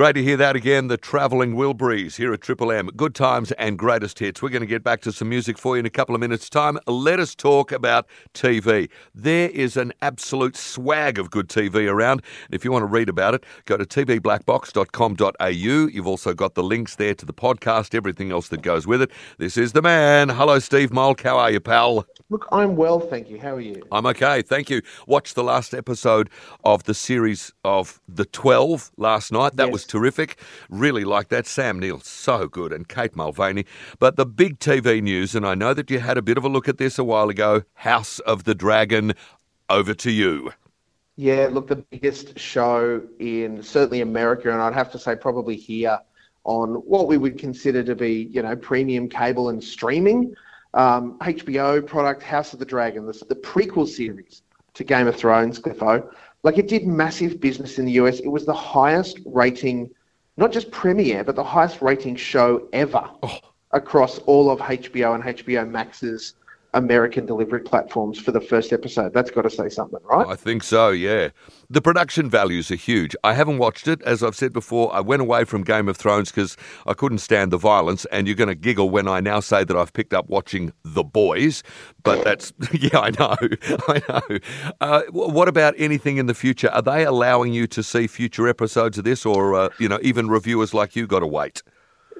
Great to hear that again. The travelling Wilburys here at Triple M. Good times and greatest hits. We're going to get back to some music for you in a couple of minutes' time. Let us talk about TV. There is an absolute swag of good TV around. If you want to read about it, go to tvblackbox.com.au. You've also got the links there to the podcast, everything else that goes with it. This is the man. Hello, Steve Molk. How are you, pal? Look, I'm well, thank you. How are you? I'm okay, thank you. Watched the last episode of the series of The 12 last night. That Yes. was terrific. Really like that. Sam Neill, so good, and Kate Mulvany. But the big TV news, and I know that you had a bit of a look at this a while ago House of the Dragon, over to you. Yeah, look, the biggest show in certainly America, and I'd have to say probably here on what we would consider to be, you know, premium cable and streaming. Um, HBO product, House of the Dragon, the, the prequel series to Game of Thrones, Cliffo. Like it did massive business in the US. It was the highest rating, not just premiere, but the highest rating show ever across all of HBO and HBO Max's American delivery platforms for the first episode. That's got to say something, right? I think so, yeah. The production values are huge. I haven't watched it. As I've said before, I went away from Game of Thrones because I couldn't stand the violence. And you're going to giggle when I now say that I've picked up watching The Boys. But that's, yeah, I know. I know. Uh, what about anything in the future? Are they allowing you to see future episodes of this? Or, uh, you know, even reviewers like you got to wait?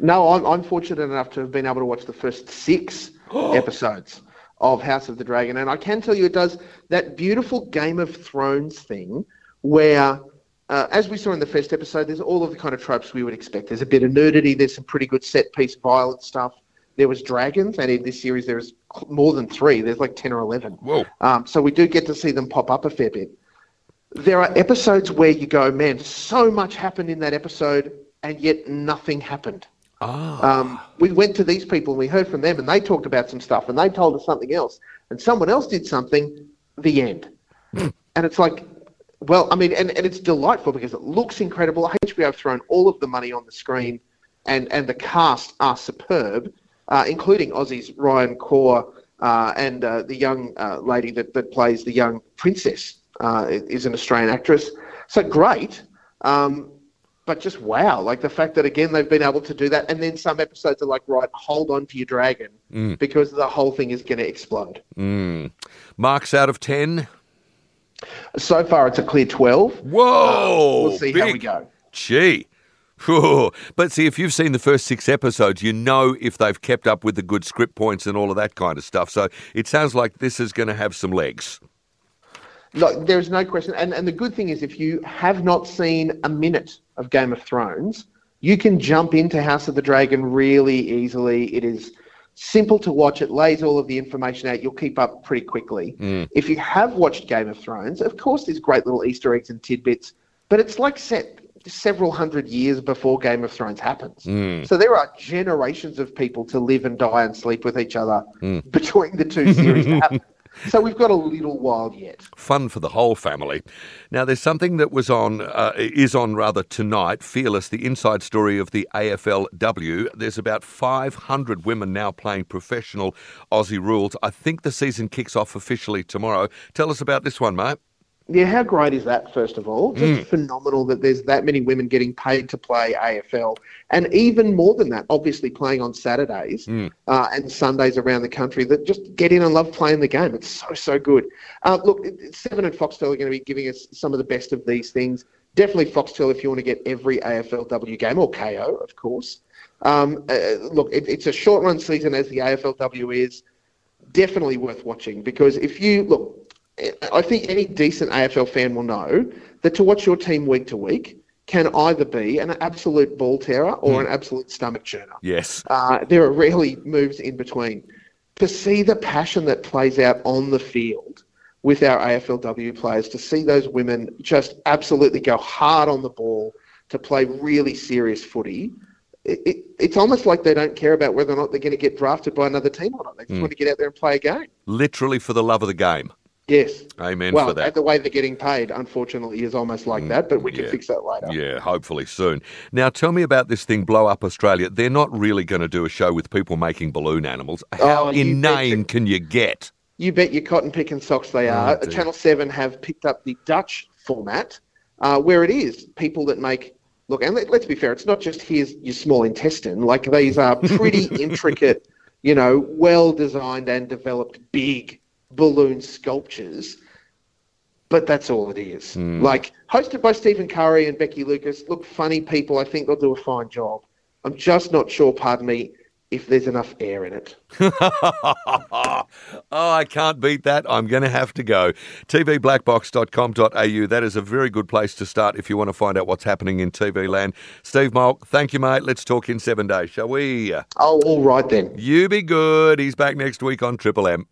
No, I'm, I'm fortunate enough to have been able to watch the first six episodes of House of the Dragon, and I can tell you it does that beautiful Game of Thrones thing where, uh, as we saw in the first episode, there's all of the kind of tropes we would expect. There's a bit of nudity, there's some pretty good set piece violent stuff. There was dragons, and in this series there's more than three. There's like ten or eleven. Whoa. Um, so we do get to see them pop up a fair bit. There are episodes where you go, man, so much happened in that episode, and yet nothing happened. Um, we went to these people and we heard from them, and they talked about some stuff, and they told us something else, and someone else did something. The end, and it's like, well, I mean, and, and it's delightful because it looks incredible. HBO have thrown all of the money on the screen, and and the cast are superb, uh, including Aussie's Ryan Corr uh, and uh, the young uh, lady that, that plays the young princess uh, is an Australian actress. So great. Um, but just wow, like the fact that again they've been able to do that, and then some episodes are like, right, hold on to your dragon mm. because the whole thing is going to explode. Mm. Marks out of 10? So far, it's a clear twelve. Whoa! Uh, we'll see how we go. Gee. Whew. But see, if you've seen the first six episodes, you know if they've kept up with the good script points and all of that kind of stuff. So it sounds like this is going to have some legs. Look, there is no question, and and the good thing is, if you have not seen a minute of Game of Thrones, you can jump into House of the Dragon really easily. It is simple to watch. It lays all of the information out. You'll keep up pretty quickly. Mm. If you have watched Game of Thrones, of course, there's great little Easter eggs and tidbits, but it's like set several hundred years before Game of Thrones happens. Mm. So there are generations of people to live and die and sleep with each other mm. between the two series to happen. So we've got a little while yet. Fun for the whole family. Now, there's something that was on, uh, is on rather tonight. Fearless, the inside story of the AFLW. There's about 500 women now playing professional Aussie rules. I think the season kicks off officially tomorrow. Tell us about this one, mate. Yeah, how great is that, first of all? Just phenomenal that there's that many women getting paid to play AFL. And even more than that, obviously playing on Saturdays uh, and Sundays around the country that just get in and love playing the game. It's so, so good. Uh, look, Seven and Foxtel are going to be giving us some of the best of these things. Definitely Foxtel if you want to get every AFLW game, or Kayo, of course. Um, uh, look, it, it's a short run season as the AFLW is definitely worth watching because if you look, I think any decent AFL fan will know that to watch your team week to week can either be an absolute ball terror or an absolute stomach churner. Yes. Uh, there are rarely moves in between. To see the passion that plays out on the field with our AFLW players, to see those women just absolutely go hard on the ball to play really serious footy, it, it, it's almost like they don't care about whether or not they're going to get drafted by another team or not. They just want to get out there and play a game. Literally for the love of the game. Yes. Amen well, for that. the way they're getting paid, unfortunately, is almost like that, but we can yeah. fix that later. Yeah, hopefully soon. Now, tell me about this thing, Blow Up Australia. They're not really going to do a show with people making balloon animals. How Oh, inane betcha. can you get? You bet your cotton picking socks they are. Oh. Channel 7 have picked up the Dutch format uh, where it is people that make look, and let, us be fair, it's not just here's your small intestine. Like these are pretty intricate, you know, well designed and developed big balloon sculptures. But that's all it is. Mm. Like hosted by Stephen Curry and Becky Lucas. Look, funny people. I think they'll do a fine job. I'm just not sure. Pardon me if there's enough air in it. oh, I can't beat that. I'm going to have to go. TVBlackbox.com.au. That is a very good place to start if you want to find out what's happening in TV land. Steve Molk, thank you, mate. Let's talk in seven days, shall we? Oh, all right then. You be good. He's back next week on Triple M.